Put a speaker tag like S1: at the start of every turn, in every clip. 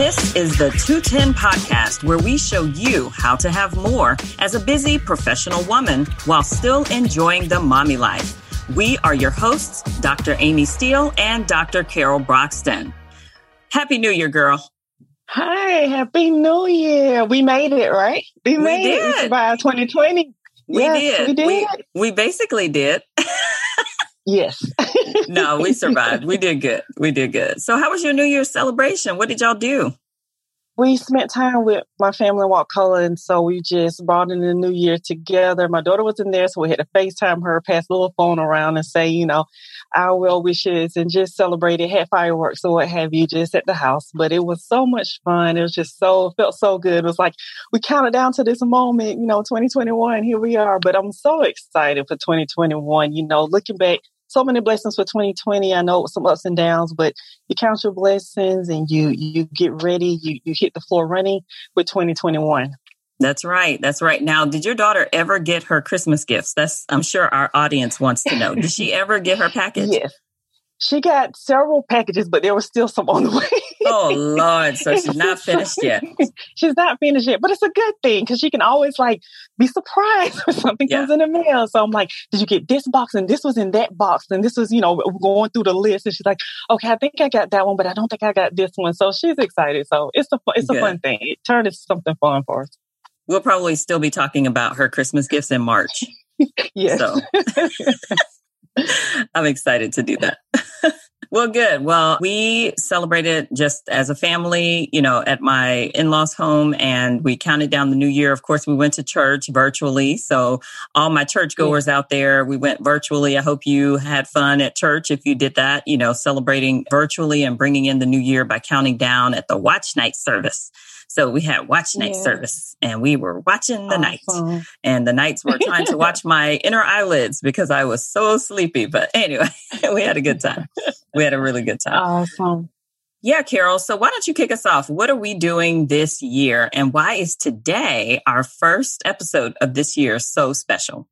S1: This is the 210 podcast where we show you how to have more as a busy professional woman while still enjoying the mommy life. We are your hosts, Dr. Amy Steele and Dr. Carol Broxton. Happy New Year, girl.
S2: Hi, Happy New Year. We made it, right? We, we made did. it. We survived 2020.
S1: We yes, did. We did. We, we basically did.
S2: Yes.
S1: no, we survived. We did good. We did good. So, how was your New Year's celebration? What did y'all do?
S2: we spent time with my family in Wakulla, and so we just brought in the new year together. My daughter was in there, so we had to FaceTime her, pass the little phone around, and say, you know, our well wishes, and just celebrate it. Had fireworks or what have you, just at the house. But it was so much fun. It was just so felt so good. It was like we counted down to this moment, you know, 2021. Here we are. But I'm so excited for 2021. You know, looking back so many blessings for 2020. I know some ups and downs, but you count your blessings and you you get ready. You you hit the floor running with 2021.
S1: That's right. That's right. Now, did your daughter ever get her Christmas gifts? That's I'm sure our audience wants to know. Did she ever get her package?
S2: Yes. She got several packages, but there was still some on the way.
S1: Oh Lord! So she's not finished yet.
S2: she's not finished yet, but it's a good thing because she can always like be surprised when something yeah. comes in the mail. So I'm like, "Did you get this box? And this was in that box, and this was, you know, going through the list." And she's like, "Okay, I think I got that one, but I don't think I got this one." So she's excited. So it's a it's good. a fun thing. It turned into something fun for us.
S1: We'll probably still be talking about her Christmas gifts in March.
S2: yes. So.
S1: I'm excited to do that. Well, good. Well, we celebrated just as a family, you know, at my in-laws home and we counted down the new year. Of course, we went to church virtually. So all my church goers yeah. out there, we went virtually. I hope you had fun at church if you did that, you know, celebrating virtually and bringing in the new year by counting down at the watch night service. So we had watch night yeah. service and we were watching the awesome. night and the nights were trying to watch my inner eyelids because I was so sleepy. But anyway, we had a good time. We had a really good time.
S2: Awesome.
S1: Yeah, Carol. So why don't you kick us off? What are we doing this year and why is today our first episode of this year so special?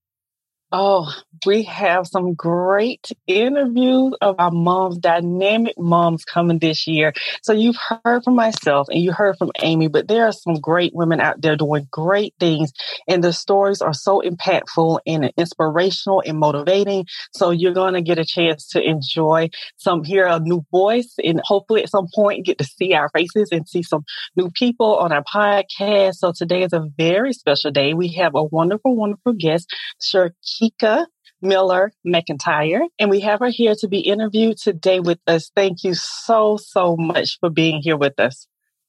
S2: Oh, we have some great interviews of our moms, dynamic moms coming this year. So you've heard from myself and you heard from Amy, but there are some great women out there doing great things and the stories are so impactful and inspirational and motivating. So you're going to get a chance to enjoy some, hear a new voice and hopefully at some point get to see our faces and see some new people on our podcast. So today is a very special day. We have a wonderful, wonderful guest, Sure Kika Miller McIntyre, and we have her here to be interviewed today with us. Thank you so, so much for being here with us.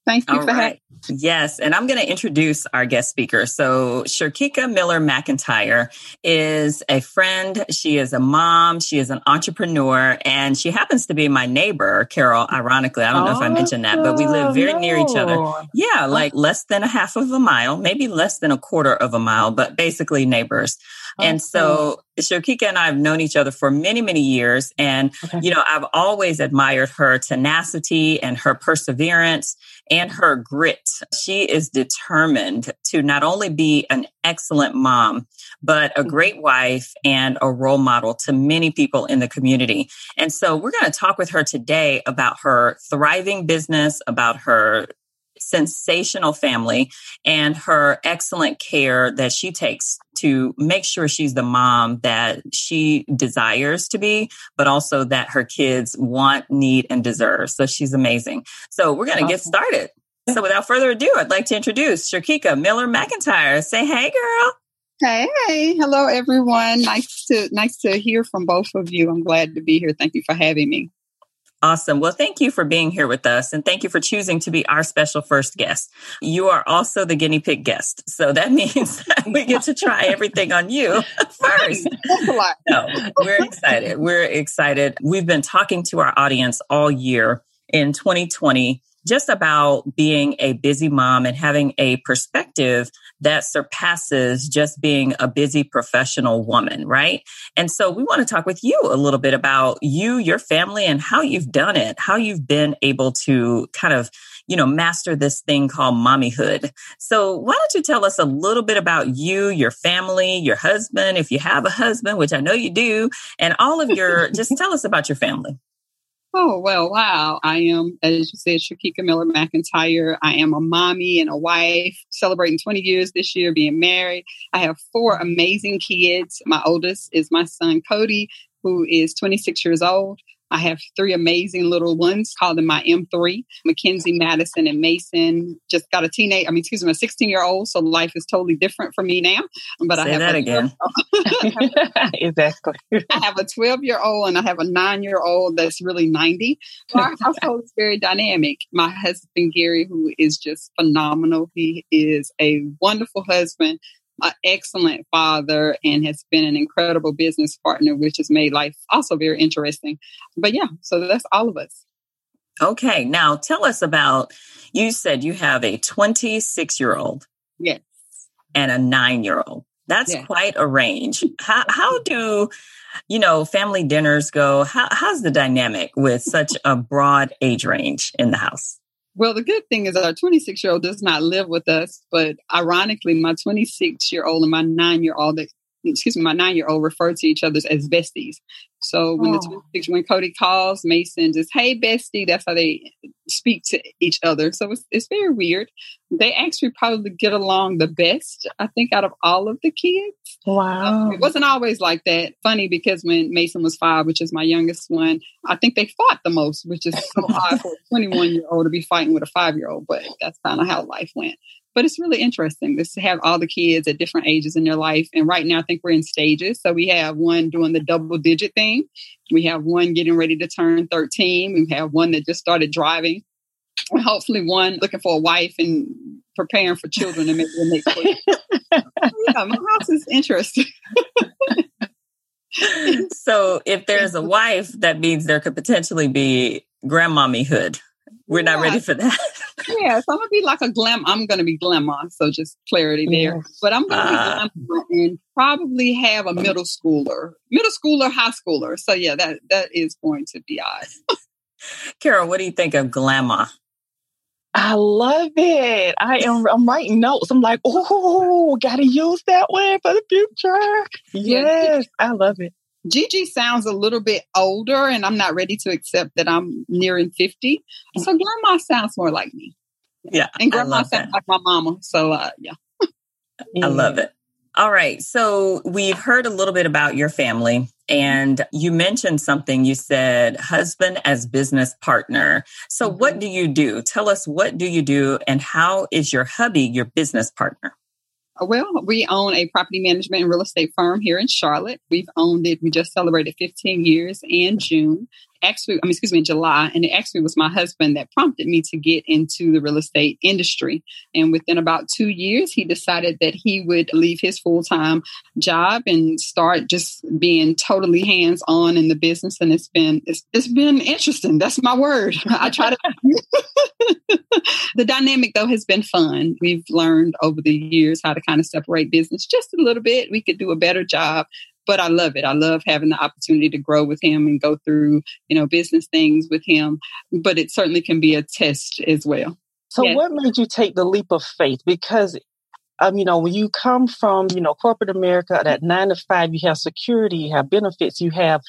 S3: Thank you All for right.
S1: Yes, and I'm going to introduce our guest speaker. So, Sherkika Miller McIntyre is a friend. She is a mom. She is an entrepreneur, and she happens to be my neighbor, Carol. Ironically, I don't know if I oh, mentioned that, but we live very no. near each other. Yeah, oh. like less than a half of a mile, maybe less than a quarter of a mile, but basically neighbors. And so Shokika and I have known each other for many, many years. And, okay. you know, I've always admired her tenacity and her perseverance and her grit. She is determined to not only be an excellent mom, but a mm-hmm. great wife and a role model to many people in the community. And so we're going to talk with her today about her thriving business, about her sensational family and her excellent care that she takes to make sure she's the mom that she desires to be, but also that her kids want, need, and deserve. So she's amazing. So we're going to get started. So without further ado, I'd like to introduce Shakika Miller McIntyre. Say hey, girl.
S3: Hey, hey, hello everyone. Nice to nice to hear from both of you. I'm glad to be here. Thank you for having me.
S1: Awesome. Well, thank you for being here with us and thank you for choosing to be our special first guest. You are also the guinea pig guest. So that means we get to try everything on you first. No, we're excited. We're excited. We've been talking to our audience all year in 2020 just about being a busy mom and having a perspective that surpasses just being a busy professional woman, right? And so we want to talk with you a little bit about you, your family, and how you've done it, how you've been able to kind of you know, master this thing called mommyhood. So why don't you tell us a little bit about you, your family, your husband, if you have a husband, which I know you do, and all of your, just tell us about your family.
S3: Oh, well, wow. I am, as you said, Shakika Miller McIntyre. I am a mommy and a wife, celebrating 20 years this year, being married. I have four amazing kids. My oldest is my son, Cody, who is 26 years old. I have three amazing little ones, call them my M3, Mackenzie, Madison, and Mason. Just got a teenage, I mean, excuse me, a 16 year old. So life is totally different for me now.
S1: But Say I have that again.
S2: exactly.
S3: I have a 12 year old and I have a nine year old that's really 90. Our household is very dynamic. My husband, Gary, who is just phenomenal. He is a wonderful husband an excellent father and has been an incredible business partner, which has made life also very interesting. But yeah, so that's all of us.
S1: Okay. Now tell us about you said you have a 26 year old.
S3: Yes.
S1: And a nine year old. That's yes. quite a range. How, how do, you know, family dinners go? How, how's the dynamic with such a broad age range in the house?
S3: Well, the good thing is our 26 year old does not live with us, but ironically, my 26 year old and my nine year old, excuse me, my nine year old refer to each other as besties. So when oh. the 26, when Cody calls Mason, just hey bestie, that's how they speak to each other. So it's, it's very weird. They actually probably get along the best, I think, out of all of the kids.
S2: Wow.
S3: Um, it wasn't always like that. Funny because when Mason was five, which is my youngest one, I think they fought the most, which is so odd for a 21 year old to be fighting with a five year old, but that's kind of how life went. But it's really interesting just to have all the kids at different ages in their life. And right now, I think we're in stages. So we have one doing the double digit thing. We have one getting ready to turn 13. We have one that just started driving. And hopefully one looking for a wife and preparing for children and maybe the next week. yeah, my house is interesting.
S1: so if there's a wife, that means there could potentially be grandmommyhood. We're yeah. not ready for that.
S3: yeah, so I'm gonna be like a glam. I'm gonna be glamour, so just clarity there. Yes. But I'm gonna uh, be glamour and probably have a middle schooler, middle schooler, high schooler. So yeah, that that is going to be odd.
S1: Carol, what do you think of glamour?
S2: I love it. I am I'm writing notes. I'm like, oh, gotta use that one for the future. Yes, I love it.
S3: Gigi sounds a little bit older, and I'm not ready to accept that I'm nearing 50. So grandma sounds more like me.
S1: Yeah.
S3: And grandma sounds that. like my mama. So, uh, yeah.
S1: I love it. All right. So we've heard a little bit about your family and you mentioned something. You said husband as business partner. So mm-hmm. what do you do? Tell us what do you do and how is your hubby your business partner?
S3: Well, we own a property management and real estate firm here in Charlotte. We've owned it. We just celebrated 15 years in June actually, I mean, excuse me, in July. And it actually was my husband that prompted me to get into the real estate industry. And within about two years, he decided that he would leave his full time job and start just being totally hands on in the business. And it's been, it's, it's been interesting. That's my word. I try to, the dynamic though has been fun. We've learned over the years how to kind of separate business just a little bit. We could do a better job but I love it. I love having the opportunity to grow with him and go through, you know, business things with him. But it certainly can be a test as well.
S2: So, yes. what made you take the leap of faith? Because um, you know, when you come from, you know, corporate America, that nine to five, you have security, you have benefits, you have,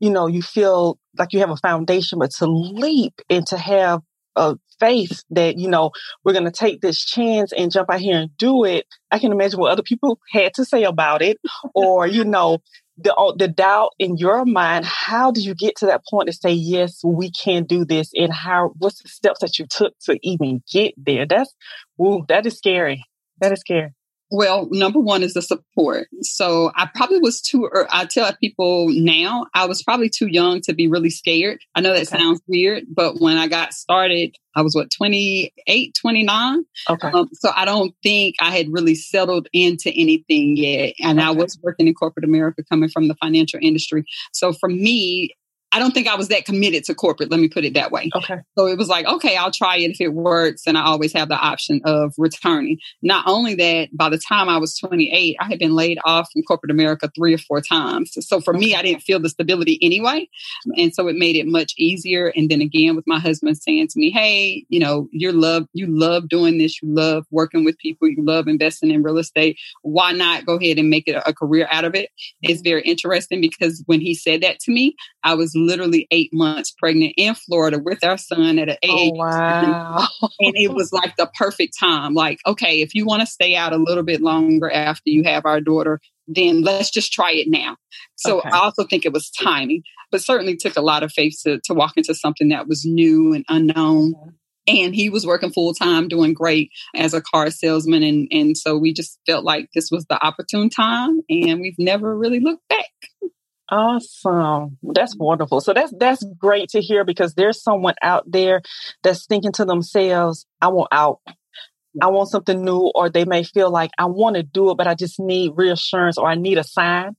S2: you know, you feel like you have a foundation, but to leap and to have a faith that, you know, we're going to take this chance and jump out here and do it. I can imagine what other people had to say about it or, you know, the, uh, the doubt in your mind. How did you get to that point to say, yes, we can do this? And how, what's the steps that you took to even get there? That's, ooh, that is scary. That is scary.
S3: Well, number one is the support. So I probably was too, I tell people now, I was probably too young to be really scared. I know that okay. sounds weird, but when I got started, I was what, 28, 29?
S2: Okay. Um,
S3: so I don't think I had really settled into anything yet. And okay. I was working in corporate America coming from the financial industry. So for me, I don't think I was that committed to corporate. Let me put it that way.
S2: Okay.
S3: So it was like, okay, I'll try it if it works. And I always have the option of returning. Not only that, by the time I was 28, I had been laid off from corporate America three or four times. So for me, I didn't feel the stability anyway. And so it made it much easier. And then again, with my husband saying to me, Hey, you know, you love, you love doing this. You love working with people. You love investing in real estate. Why not go ahead and make it a career out of it? It's mm-hmm. very interesting because when he said that to me, I was literally eight months pregnant in Florida with our son at an oh, age.
S2: Oh, wow.
S3: and it was like the perfect time. Like, okay, if you want to stay out a little bit longer after you have our daughter, then let's just try it now. So okay. I also think it was timing, but certainly took a lot of faith to, to walk into something that was new and unknown. And he was working full time, doing great as a car salesman. And, and so we just felt like this was the opportune time and we've never really looked back.
S2: Awesome. That's wonderful. So that's that's great to hear because there's someone out there that's thinking to themselves, I want out. I want something new, or they may feel like I want to do it, but I just need reassurance or I need a sign.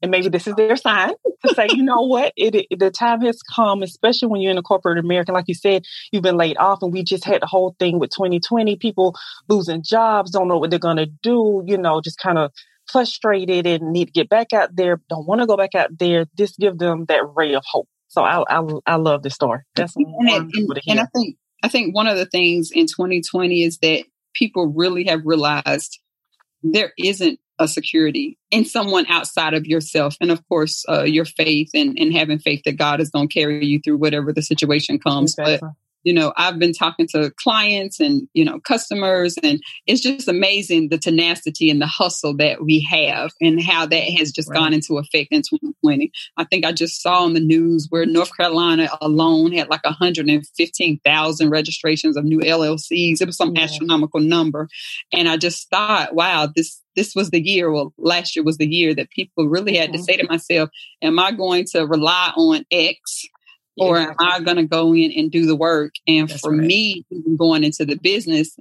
S2: And maybe this is their sign to say, you know what, it, it, the time has come, especially when you're in a corporate America. Like you said, you've been laid off, and we just had the whole thing with 2020, people losing jobs, don't know what they're going to do, you know, just kind of frustrated and need to get back out there, don't want to go back out there. This give them that ray of hope. So I I, I love this story. That's and,
S3: and, and I think I think one of the things in 2020 is that people really have realized there isn't a security in someone outside of yourself and of course uh, your faith and, and having faith that god is going to carry you through whatever the situation comes exactly. but you know, I've been talking to clients and, you know, customers, and it's just amazing the tenacity and the hustle that we have and how that has just right. gone into effect in 2020. I think I just saw on the news where North Carolina alone had like 115,000 registrations of new LLCs. It was some yeah. astronomical number. And I just thought, wow, this this was the year, well, last year was the year that people really had to say to myself, am I going to rely on X or am I going to go in and do the work? And That's for right. me, going into the business,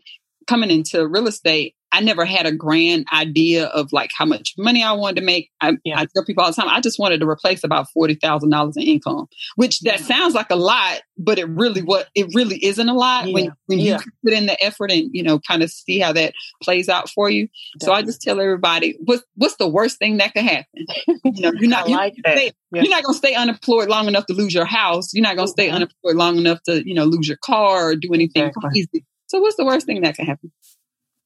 S3: coming into real estate, I never had a grand idea of like how much money I wanted to make. I, yeah. I tell people all the time, I just wanted to replace about forty thousand dollars in income, which that sounds like a lot, but it really what it really isn't a lot yeah. when when yeah. you put in the effort and you know kind of see how that plays out for you. Definitely. So I just tell everybody, what's what's the worst thing that could happen? You know, you're not like stay, you're not going to stay unemployed long enough to lose your house. You're not going to stay unemployed long enough to you know lose your car or do anything exactly. crazy. So what's the worst thing that can happen?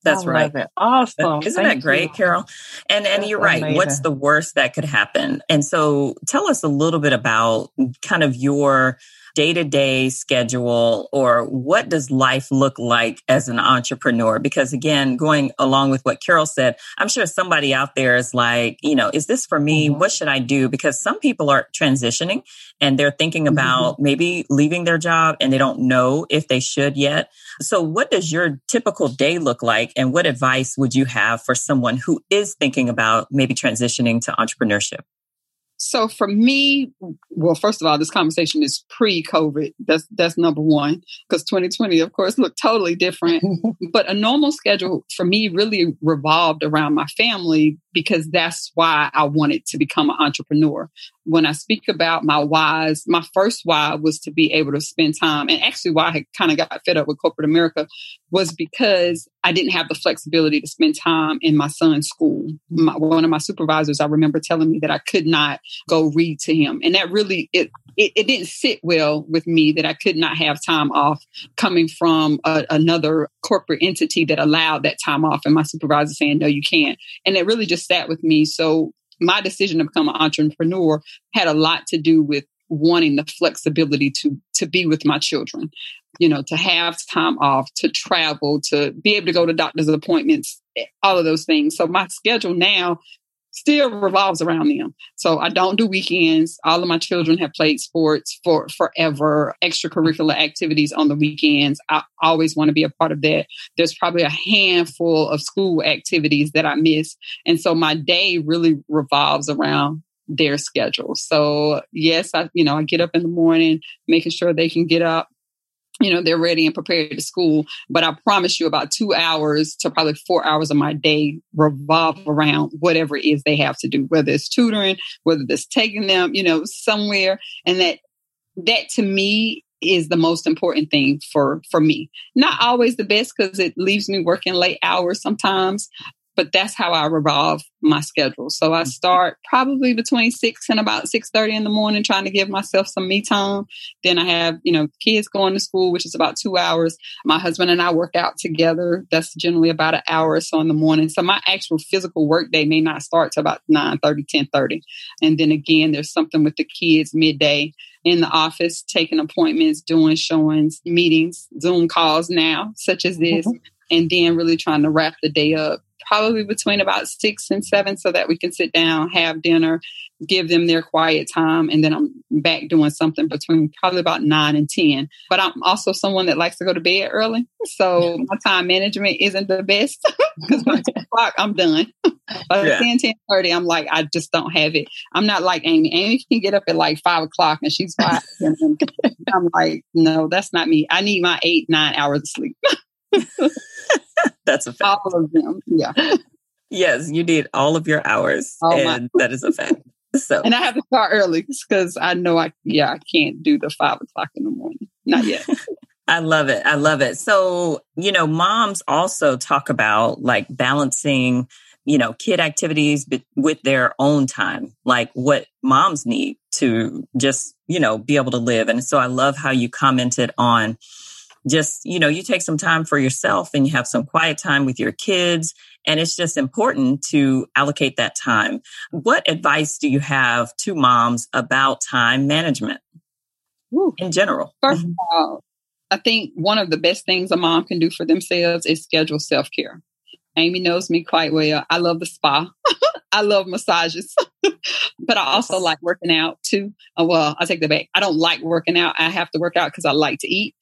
S1: That's right.
S2: Awesome.
S1: Isn't Thank that great, you. Carol? And and That's you're right. Amazing. What's the worst that could happen? And so tell us a little bit about kind of your day to day schedule or what does life look like as an entrepreneur? Because again, going along with what Carol said, I'm sure somebody out there is like, you know, is this for me? Mm-hmm. What should I do? Because some people are transitioning and they're thinking about mm-hmm. maybe leaving their job and they don't know if they should yet. So what does your typical day look like? And what advice would you have for someone who is thinking about maybe transitioning to entrepreneurship?
S3: So for me, well, first of all, this conversation is pre-COVID. That's that's number one because 2020, of course, looked totally different. but a normal schedule for me really revolved around my family because that's why I wanted to become an entrepreneur. When I speak about my whys, my first why was to be able to spend time. And actually, why I kind of got fed up with corporate America was because I didn't have the flexibility to spend time in my son's school. Mm-hmm. My, one of my supervisors, I remember telling me that I could not go read to him. And that really, it, it, it didn't sit well with me that I could not have time off coming from a, another corporate entity that allowed that time off. And my supervisor saying, no, you can't. And it really just sat with me. So my decision to become an entrepreneur had a lot to do with wanting the flexibility to to be with my children you know to have time off to travel to be able to go to doctor's appointments eh, all of those things. So my schedule now still revolves around them. So I don't do weekends. All of my children have played sports for forever, extracurricular activities on the weekends. I always want to be a part of that. There's probably a handful of school activities that I miss. And so my day really revolves around their schedule. So yes, I, you know, I get up in the morning, making sure they can get up, you know, they're ready and prepared to school. But I promise you about two hours to probably four hours of my day revolve around whatever it is they have to do, whether it's tutoring, whether it's taking them, you know, somewhere. And that, that to me is the most important thing for for me not always the best because it leaves me working late hours sometimes but that's how I revolve my schedule. So I mm-hmm. start probably between six and about six thirty in the morning, trying to give myself some me time. Then I have, you know, kids going to school, which is about two hours. My husband and I work out together. That's generally about an hour or so in the morning. So my actual physical work day may not start till about 9 30, 10 30. And then again, there's something with the kids midday in the office, taking appointments, doing showings, meetings, Zoom calls now, such as this, mm-hmm. And then really trying to wrap the day up probably between about six and seven so that we can sit down, have dinner, give them their quiet time, and then I'm back doing something between probably about nine and 10. But I'm also someone that likes to go to bed early. So my time management isn't the best because by 10 o'clock, I'm done. By yeah. 10, 10 30, I'm like, I just don't have it. I'm not like Amy. Amy can get up at like five o'clock and she's five. and I'm like, no, that's not me. I need my eight, nine hours of sleep.
S1: That's a fact.
S3: All of them. Yeah.
S1: Yes, you need all of your hours. Oh, and my. that is a fact. So
S3: And I have to start early because I know I yeah, I can't do the five o'clock in the morning. Not yet.
S1: I love it. I love it. So, you know, moms also talk about like balancing, you know, kid activities with their own time, like what moms need to just, you know, be able to live. And so I love how you commented on just, you know, you take some time for yourself and you have some quiet time with your kids. And it's just important to allocate that time. What advice do you have to moms about time management in general?
S3: First mm-hmm. of all, I think one of the best things a mom can do for themselves is schedule self care. Amy knows me quite well. I love the spa. I love massages, but I also like working out too. Uh, well, I take the back. I don't like working out. I have to work out because I like to eat.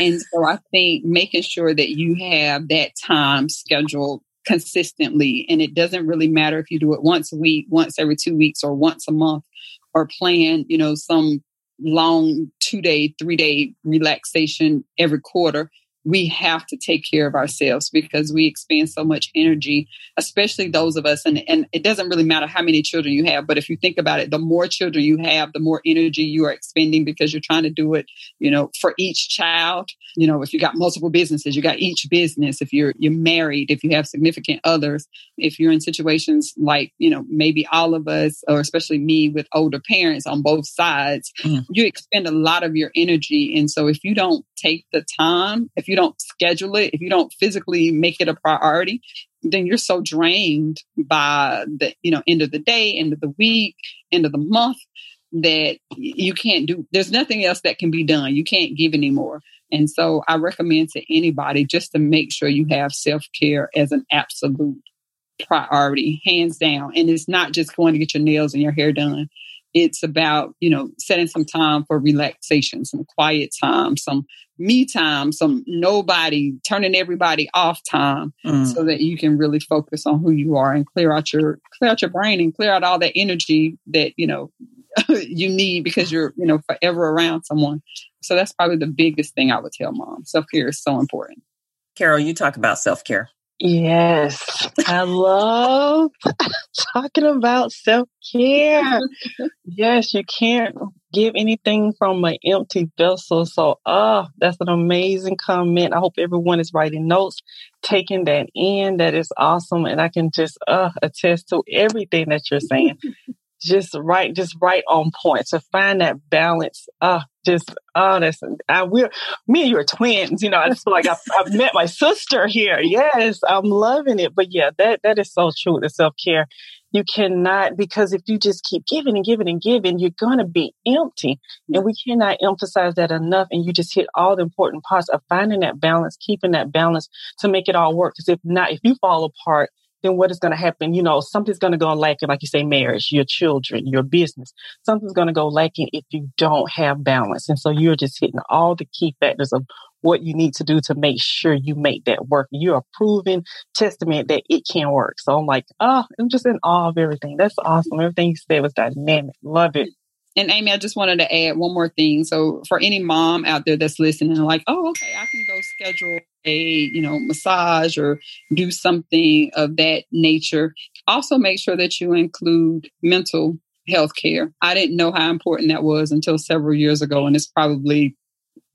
S3: and so I think making sure that you have that time scheduled consistently, and it doesn't really matter if you do it once a week, once every two weeks, or once a month, or plan, you know, some long two day, three day relaxation every quarter we have to take care of ourselves because we expend so much energy, especially those of us. And, and it doesn't really matter how many children you have, but if you think about it, the more children you have, the more energy you are expending because you're trying to do it, you know, for each child. You know, if you got multiple businesses, you got each business. If you're you're married, if you have significant others, if you're in situations like, you know, maybe all of us, or especially me with older parents on both sides, mm. you expend a lot of your energy. And so if you don't take the time, if you don't schedule it, if you don't physically make it a priority, then you're so drained by the you know end of the day, end of the week, end of the month that you can't do there's nothing else that can be done. You can't give anymore. And so I recommend to anybody just to make sure you have self-care as an absolute priority, hands down. And it's not just going to get your nails and your hair done. It's about, you know, setting some time for relaxation, some quiet time, some me time, some nobody turning everybody off time mm. so that you can really focus on who you are and clear out your clear out your brain and clear out all that energy that, you know, you need because you're, you know, forever around someone. So that's probably the biggest thing I would tell mom. Self-care is so important.
S1: Carol, you talk about self-care.
S2: Yes, I love talking about self care. yes, you can't give anything from an empty vessel. So, oh, that's an amazing comment. I hope everyone is writing notes, taking that in. That is awesome. And I can just uh, attest to everything that you're saying. Just right, just right on point to find that balance. Uh, just oh, that's I we're me and you are twins. You know, I just feel like I've, I've met my sister here. Yes, I'm loving it. But yeah, that that is so true. The self care, you cannot because if you just keep giving and giving and giving, you're gonna be empty. And we cannot emphasize that enough. And you just hit all the important parts of finding that balance, keeping that balance to make it all work. Because if not, if you fall apart then what is going to happen? You know, something's going to go lacking, like you say, marriage, your children, your business. Something's going to go lacking if you don't have balance. And so you're just hitting all the key factors of what you need to do to make sure you make that work. You're a proven testament that it can work. So I'm like, oh, I'm just in awe of everything. That's awesome. Everything you said was dynamic. Love it.
S3: And Amy, I just wanted to add one more thing. So for any mom out there that's listening, like, oh, okay, I can go schedule a, you know, massage or do something of that nature. Also make sure that you include mental health care. I didn't know how important that was until several years ago. And it's probably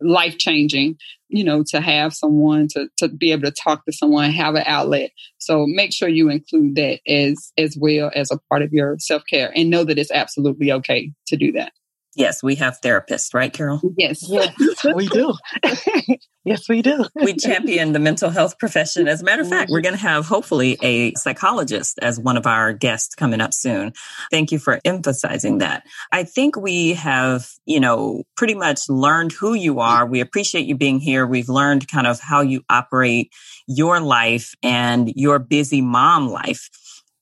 S3: life changing, you know, to have someone to, to be able to talk to someone, have an outlet. So make sure you include that as as well as a part of your self care and know that it's absolutely okay to do that.
S1: Yes, we have therapists, right, Carol?
S3: Yes.
S2: Yes, we do. yes, we do.
S1: we champion the mental health profession. As a matter of fact, we're going to have hopefully a psychologist as one of our guests coming up soon. Thank you for emphasizing that. I think we have, you know, pretty much learned who you are. We appreciate you being here. We've learned kind of how you operate your life and your busy mom life.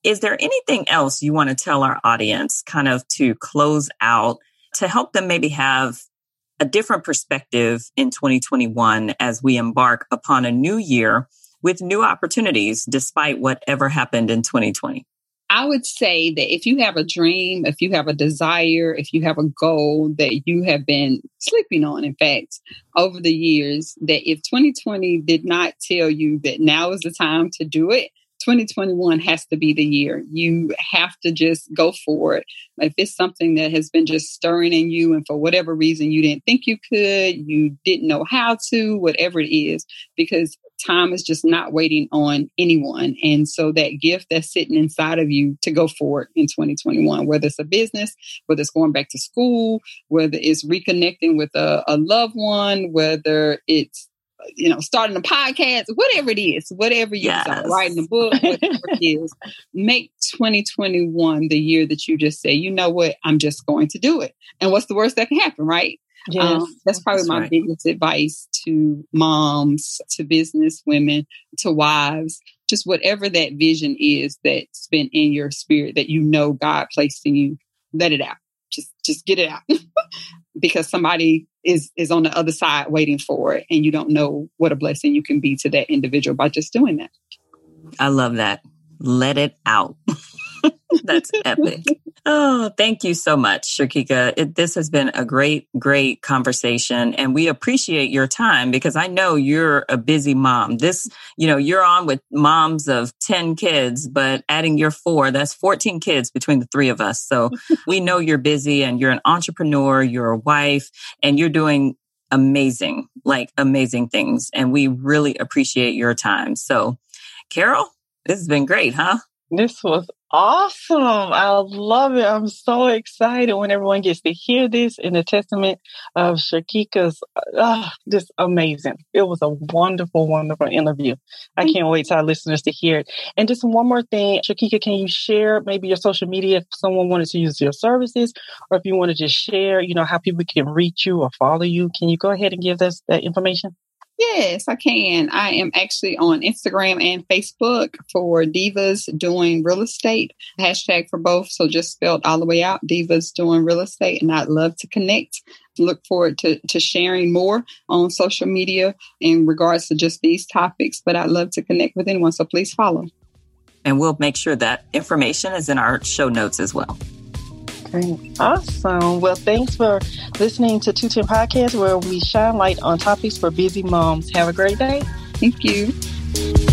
S1: Is there anything else you want to tell our audience kind of to close out to help them maybe have a different perspective in 2021 as we embark upon a new year with new opportunities despite whatever happened in 2020?
S3: I would say that if you have a dream, if you have a desire, if you have a goal that you have been sleeping on, in fact, over the years, that if 2020 did not tell you that now is the time to do it, 2021 has to be the year. You have to just go for it. If it's something that has been just stirring in you, and for whatever reason you didn't think you could, you didn't know how to, whatever it is, because time is just not waiting on anyone. And so that gift that's sitting inside of you to go for it in 2021, whether it's a business, whether it's going back to school, whether it's reconnecting with a, a loved one, whether it's you know, starting a podcast, whatever it is, whatever you yes. are, writing a book, whatever it is, make 2021 the year that you just say, you know what, I'm just going to do it. And what's the worst that can happen, right? Yes. Um, that's probably that's my right. biggest advice to moms, to business women, to wives, just whatever that vision is that's been in your spirit that you know God placed in you, let it out. Just just get it out. because somebody is is on the other side waiting for it and you don't know what a blessing you can be to that individual by just doing that.
S1: I love that. Let it out. That's epic. Oh, thank you so much, Sharkika. It, this has been a great, great conversation. And we appreciate your time because I know you're a busy mom. This, you know, you're on with moms of 10 kids, but adding your four, that's 14 kids between the three of us. So we know you're busy and you're an entrepreneur, you're a wife, and you're doing amazing, like amazing things. And we really appreciate your time. So, Carol, this has been great, huh?
S2: This was awesome. I love it. I'm so excited when everyone gets to hear this in the testament of Sharkika's uh, just amazing. It was a wonderful, wonderful interview. I can't wait to our listeners to hear it. And just one more thing, Sharkika, can you share maybe your social media if someone wanted to use your services or if you want to just share, you know, how people can reach you or follow you? Can you go ahead and give us that information?
S3: Yes, I can. I am actually on Instagram and Facebook for Divas Doing Real Estate. Hashtag for both. So just spelled all the way out Divas Doing Real Estate. And I'd love to connect. Look forward to, to sharing more on social media in regards to just these topics. But I'd love to connect with anyone. So please follow.
S1: And we'll make sure that information is in our show notes as well.
S2: Awesome. Well, thanks for listening to 210 Podcast, where we shine light on topics for busy moms. Have a great day.
S3: Thank you.